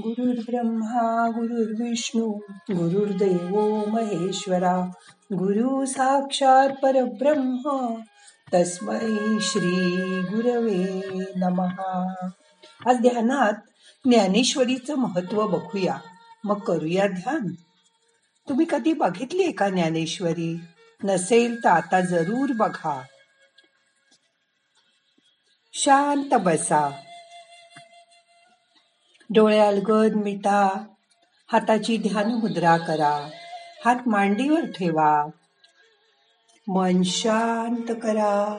गुरुर्ब्रह्मा गुरुर्विष्णू गुरुर्देव महेश्वरा गुरु साक्षात परब्रह्म तस्मै श्री गुरवे नमहा आज ध्यानात ज्ञानेश्वरीचं महत्त्व बघूया. मग करूया ध्यान. तुम्ही कधी बघितली का ज्ञानेश्वरी? नसेल तर आता जरूर बघा. शांत बसा. डोळे अलगद मिटा हाताची ध्यान मुद्रा करा हात मांडीवर ठेवा. मन शांत करा.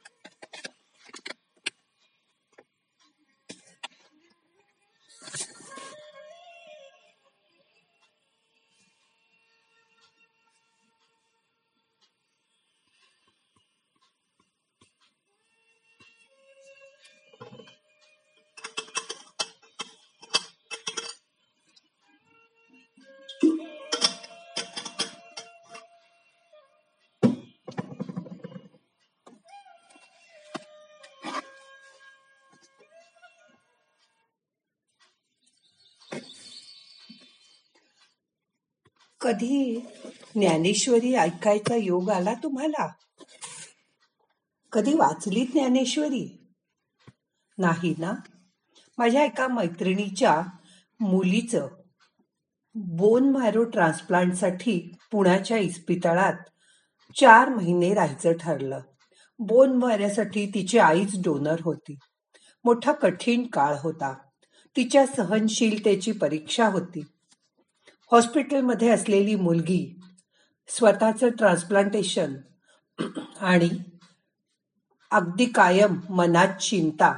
कधी ज्ञानेश्वरी ऐकायचा योग आला तुम्हाला? कधी वाचली ज्ञानेश्वरी? नाही ना? माझ्या एका मैत्रिणीच्या मुलीचं बोन मॅरो ट्रान्सप्लांटसाठी पुण्याच्या इस्पितळात चार महिने राहायचं ठरलं. बोन मॅरोसाठी तिची आईच डोनर होती. मोठा कठीण काळ होता. तिच्या सहनशीलतेची परीक्षा होती. हॉस्पिटलमध्ये असलेली मुलगी स्वतःचं ट्रान्सप्लांटेशन आणि अगदी कायम मनात चिंता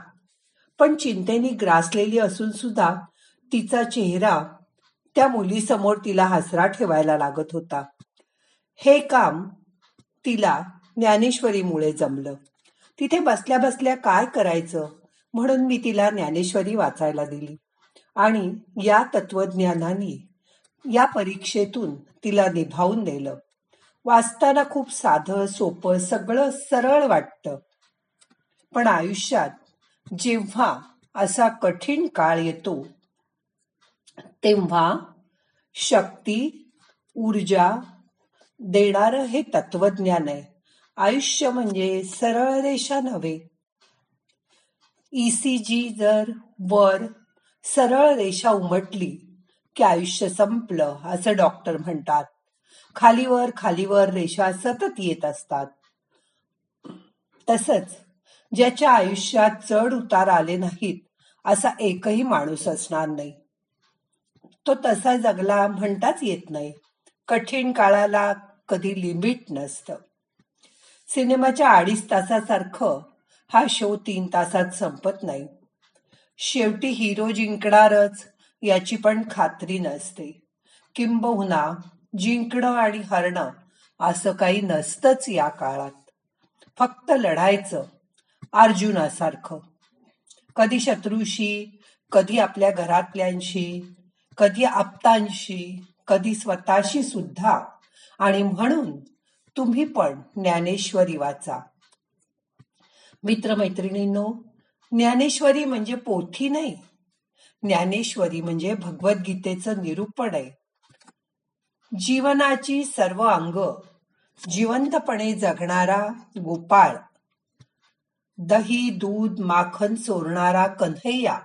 पण चिंतेने ग्रासलेली असून सुद्धा तिचा चेहरा त्या मुलीसमोर तिला हसरा ठेवायला लागत होता. हे काम तिला ज्ञानेश्वरीमुळे जमलं. तिथे बसल्या बसल्या काय करायचं म्हणून मी तिला ज्ञानेश्वरी वाचायला दिली आणि या तत्वज्ञानाने या परीक्षेतून तिला निभावून नेलं. वाचताना खूप साधं सोपं सगळं सरळ वाटतं. पण आयुष्यात जेव्हा असा कठीण काळ येतो तेव्हा शक्ती ऊर्जा देणारं हे तत्वज्ञान आहे. आयुष्य म्हणजे सरळ रेषा नव्हे. ईसीजी जर वर सरळ रेषा उमटली की आयुष्य संपलं असं डॉक्टर म्हणतात. खालीवर खालीवर रेषा सतत येत असतात. तसंच ज्याच्या आयुष्यात चढ उतार आले नाहीत असा एकही माणूस असणार नाही. तो तसा जगला म्हणताच येत नाही. कठीण काळाला कधी लिमिट नसतं. सिनेमाच्या अडीच तासासारखं हा शो तीन तासात संपत नाही. शेवटी हिरो जिंकणारच याची पण खात्री नसते. किंबहुना जिंकणं आणि हरणं असं काही नसतंच या काळात. फक्त लढायचं अर्जुनासारखं. कधी शत्रूशी कधी आपल्या घरातल्यांशी कधी आप्तांशी कधी स्वतःशी सुद्धा. आणि म्हणून तुम्ही पण ज्ञानेश्वरी वाचा. मित्रमैत्रिणींनो ज्ञानेश्वरी म्हणजे पोथी नाही. ज्ञानेश्वरी म्हणजे भगवद्गीतेचं निरूपण आहे. जीवनाची सर्व अंग जिवंतपणे जगणारा गोपाळ दही दूध माखन चोरणारा कन्हैया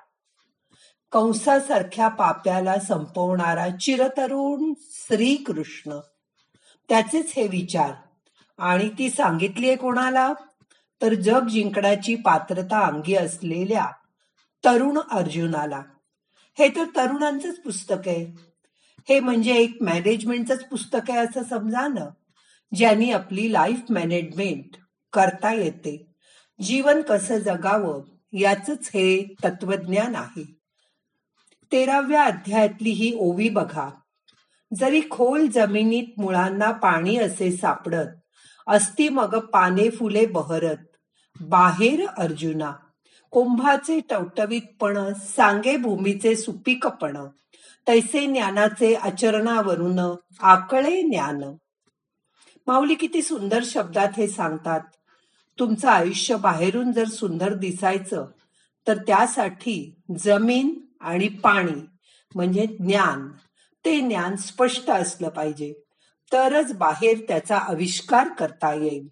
कंसासारख्या पाप्याला संपवणारा चिरतरुण श्रीकृष्ण. त्याचेच हे विचार. आणि ती सांगितलीये कोणाला? तर जग जिंकण्याची पात्रता अंगी असलेल्या तरुण अर्जुनाला. हे तर तरुणांचंच पुस्तक आहे. हे म्हणजे एक मॅनेजमेंटच पुस्तक आहे असं समजा ना ज्यांनी आपली लाईफ मॅनेजमेंट करता येते. जीवन कसं जगावं याच हे तत्वज्ञान आहे. तेराव्या अध्यायातली ही ओवी बघा. जरी खोल जमिनीत मुळांना पाणी असे सापडत असती मग पाने फुले बहरत बाहेर अर्जुना कुंभाचे टवटवीतपण सांगे भूमीचे सुपीकपण तैसे ज्ञानाचे आचरणावरून आकळे ज्ञान. माऊली किती सुंदर शब्दात हे सांगतात. तुमचं आयुष्य बाहेरून जर सुंदर दिसायचं तर त्यासाठी जमीन आणि पाणी म्हणजे ज्ञान ते ज्ञान स्पष्ट असलं पाहिजे. तरच बाहेर त्याचा आविष्कार करता येईल.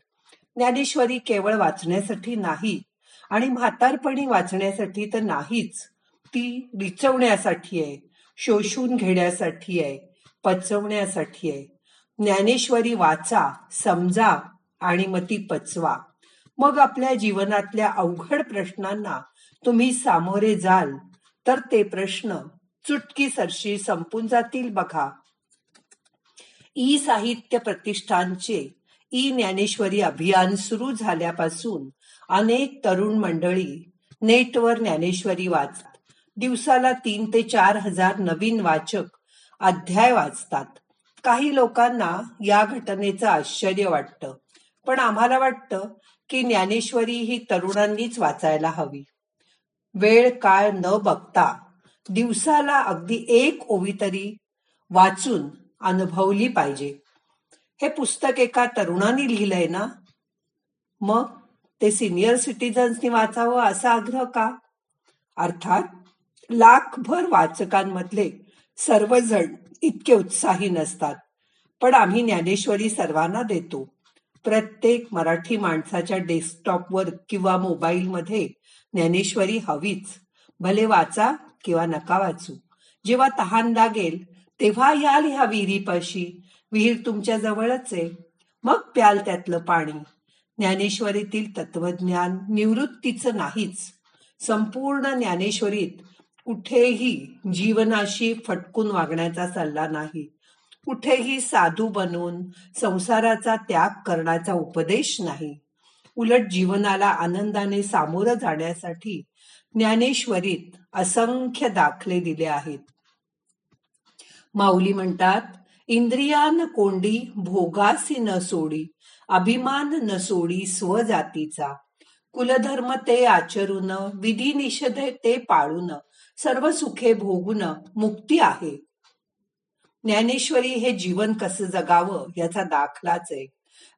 ज्ञानेश्वरी केवळ वाचण्यासाठी नाही आणि म्हातारपणी वाचण्यासाठी तर नाहीच. ती रिचवण्यासाठी आहे शोषून घेण्यासाठी आहे पचवण्यासाठी आहे. ज्ञानेश्वरी वाचा समजा आणि मग ती पचवा. मग आपल्या जीवनातल्या अवघड प्रश्नांना तुम्ही सामोरे जाल तर ते प्रश्न चुटकी सरशी संपून जातील बघा. ई साहित्य प्रतिष्ठानचे ई ज्ञानेश्वरी अभियान सुरू झाल्यापासून अनेक तरुण मंडळी नेटवर ज्ञानेश्वरी वाचतात. दिवसाला तीन ते चार हजार नवीन वाचक अध्याय वाचतात. काही लोकांना या घटनेचं आश्चर्य वाटतं. पण आम्हाला वाटतं की ज्ञानेश्वरी ही तरुणांनीच वाचायला हवी. वेळ काळ न बघता दिवसाला अगदी एक ओवी तरी वाचून अनुभवली पाहिजे. हे पुस्तक एका तरुणाने लिहिलंय ना? मग ते सिनियर सिटीजन्सनी वाचावं असा आग्रह का? अर्थात लाखभर वाचकांमधले सर्वजण इतके उत्साही नसतात. पण आम्ही ज्ञानेश्वरी सर्वांना देतो. प्रत्येक मराठी माणसाच्या डेस्कटॉपवर किंवा मोबाईलमध्ये ज्ञानेश्वरी हवीच. भले वाचा किंवा नका वाचू. जेव्हा तहान लागेल तेव्हा याल ह्या विहिरीपाशी. विहीर तुमच्या जवळच आहे. मग प्याल त्यातलं पाणी. ज्ञानेश्वरीतील तत्वज्ञान निवृत्तीचं नाहीच. संपूर्ण ज्ञानेश्वरीत कुठेही जीवनाशी फटकून वागण्याचा सल्ला नाही. कुठेही साधू बनून संसाराचा त्याग करण्याचा उपदेश नाही. उलट जीवनाला आनंदाने सामोरं जाण्यासाठी ज्ञानेश्वरीत असंख्य दाखले दिले आहेत. माऊली म्हणतात इंद्रियान कोंडी भोगासी न सोडी अभिमान न सोडी स्वजातीचा. कुलधर्म ते आचरून विधी निषेध ते पाळून सर्व सुखे भोगून मुक्ती आहे. ज्ञानेश्वरी हे जीवन कसं जगावं याचा दाखलाच आहे.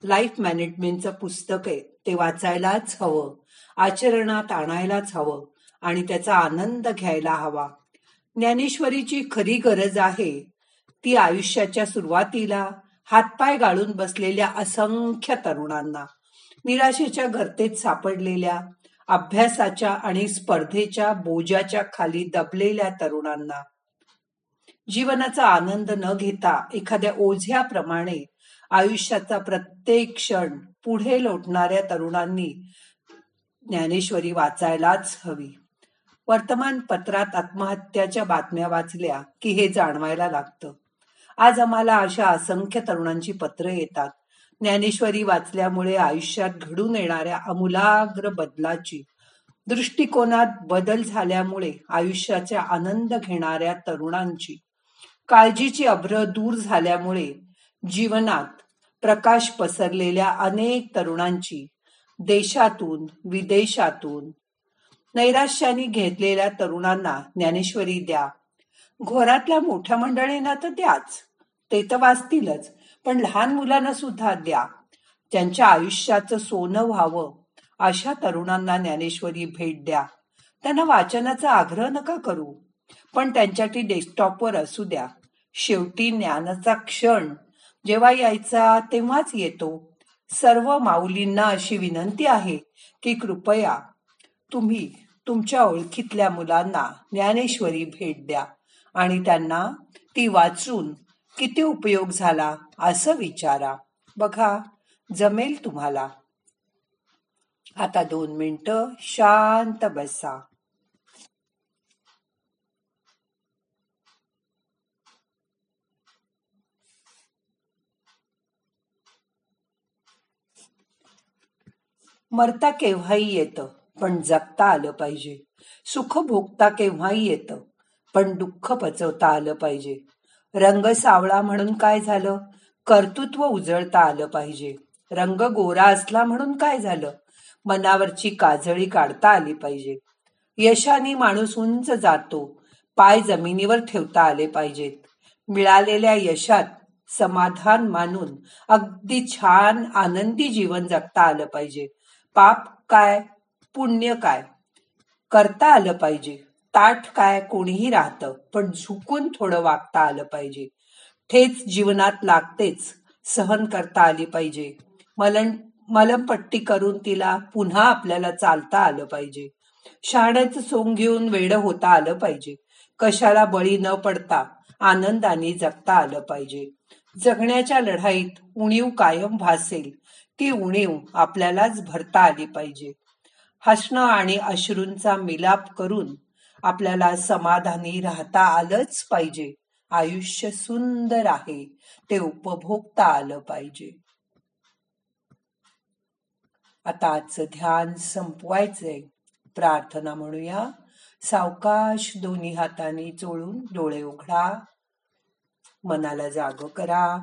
लाईफ मॅनेजमेंटचं पुस्तक आहे ते वाचायलाच हवं आचरणात आणायलाच हवं आणि त्याचा आनंद घ्यायला हवा. ज्ञानेश्वरीची खरी गरज आहे ती आयुष्याच्या सुरुवातीला हातपाय गाळून बसलेल्या असंख्य तरुणांना निराशेच्या गर्तेत सापडलेल्या अभ्यासाच्या आणि स्पर्धेच्या बोजाच्या खाली दबलेल्या तरुणांना जीवनाचा आनंद न घेता एखाद्या ओझ्याप्रमाणे आयुष्याचा प्रत्येक क्षण पुढे लोटणाऱ्या तरुणांनी ज्ञानेश्वरी वाचायलाच हवी. वर्तमानपत्रात आत्महत्याच्या बातम्या वाचल्या की हे जाणवायला लागतं. आज आम्हाला अशा असंख्य तरुणांची पत्र येतात. ज्ञानेश्वरी वाचल्यामुळे आयुष्यात घडून येणाऱ्या अमूलाग्र बदलाची दृष्टिकोनात बदल झाल्यामुळे आयुष्याचा आनंद घेणाऱ्या तरुणांची काळजीची अभ्र दूर झाल्यामुळे जीवनात प्रकाश पसरलेल्या अनेक तरुणांची देशातून विदेशातून नैराश्याने घेतलेल्या तरुणांना ज्ञानेश्वरी द्या. घोरातल्या मोठ्या मंडळींना तर द्याच. ते तर वाचतीलच. पण लहान मुलांना सुद्धा द्या. त्यांच्या आयुष्याचं सोनं व्हावं. अशा तरुणांना ज्ञानेश्वरी भेट द्या. त्यांना वाचनाचा आग्रह नका करू. पण त्यांच्यासाठी डेस्कटॉपवर असू द्या. शेवटी ज्ञानाचा क्षण. जेव्हा यायचा तेव्हाच येतो. सर्व माऊलींना अशी विनंती आहे की कृपया तुम्ही तुमच्या ओळखीतल्या मुलांना ज्ञानेश्वरी भेट द्या आणि त्यांना ती वाचून किती उपयोग झाला असं विचारा. बघा जमेल तुम्हाला. आता दोन मिनटं शांत बसा. मरता केव्हाही येतं पण जगता आलं पाहिजे. सुख भोगता केव्हाही येतं पण दुःख पचवता आलं पाहिजे. रंग सावळा म्हणून काय झालं? कर्तृत्व उजळता आलं पाहिजे. रंग गोरा असला म्हणून काय झालं? मनावरची काजळी काढता आली पाहिजे. यशाने माणूस उंच जातो. पाय जमिनीवर ठेवता आले पाहिजेत. मिळालेल्या यशात समाधान मानून अगदी छान आनंदी जीवन जगता आलं पाहिजे. पाप काय? पुण्य काय? करता आलं पाहिजे. ताठ काय कोणीही राहतं पण झुकून थोडं वागता आलं पाहिजे. ठेच जीवनात लागतेच सहन करता आली पाहिजे. मलन मलमपट्टी करून तिला पुन्हा आपल्याला चालता आलं पाहिजे. शहाण्याचं सोंग घेऊन वेड होता आलं पाहिजे. कशाला बळी न पडता आनंदाने जगता आलं पाहिजे. जगण्याच्या लढाईत उणीव कायम भासेल ती उणीव आपल्यालाच भरता आली पाहिजे. हसणं आणि अश्रूंचा मिलाप करून आपल्याला समाधानी राहता आलंच पाहिजे. आयुष्य सुंदर आहे. ते उपभोगता आलं पाहिजे. आता आजचं ध्यान संपवायचंय. प्रार्थना म्हणूया. सावकाश दोन्ही हाताने चोळून डोळे उघडा. मनाला जाग करा.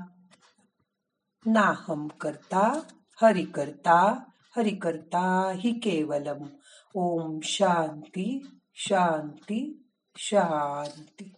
नाहम करता हरि करता हरि करता हि केवलम. ओम शांती. शांती शांती.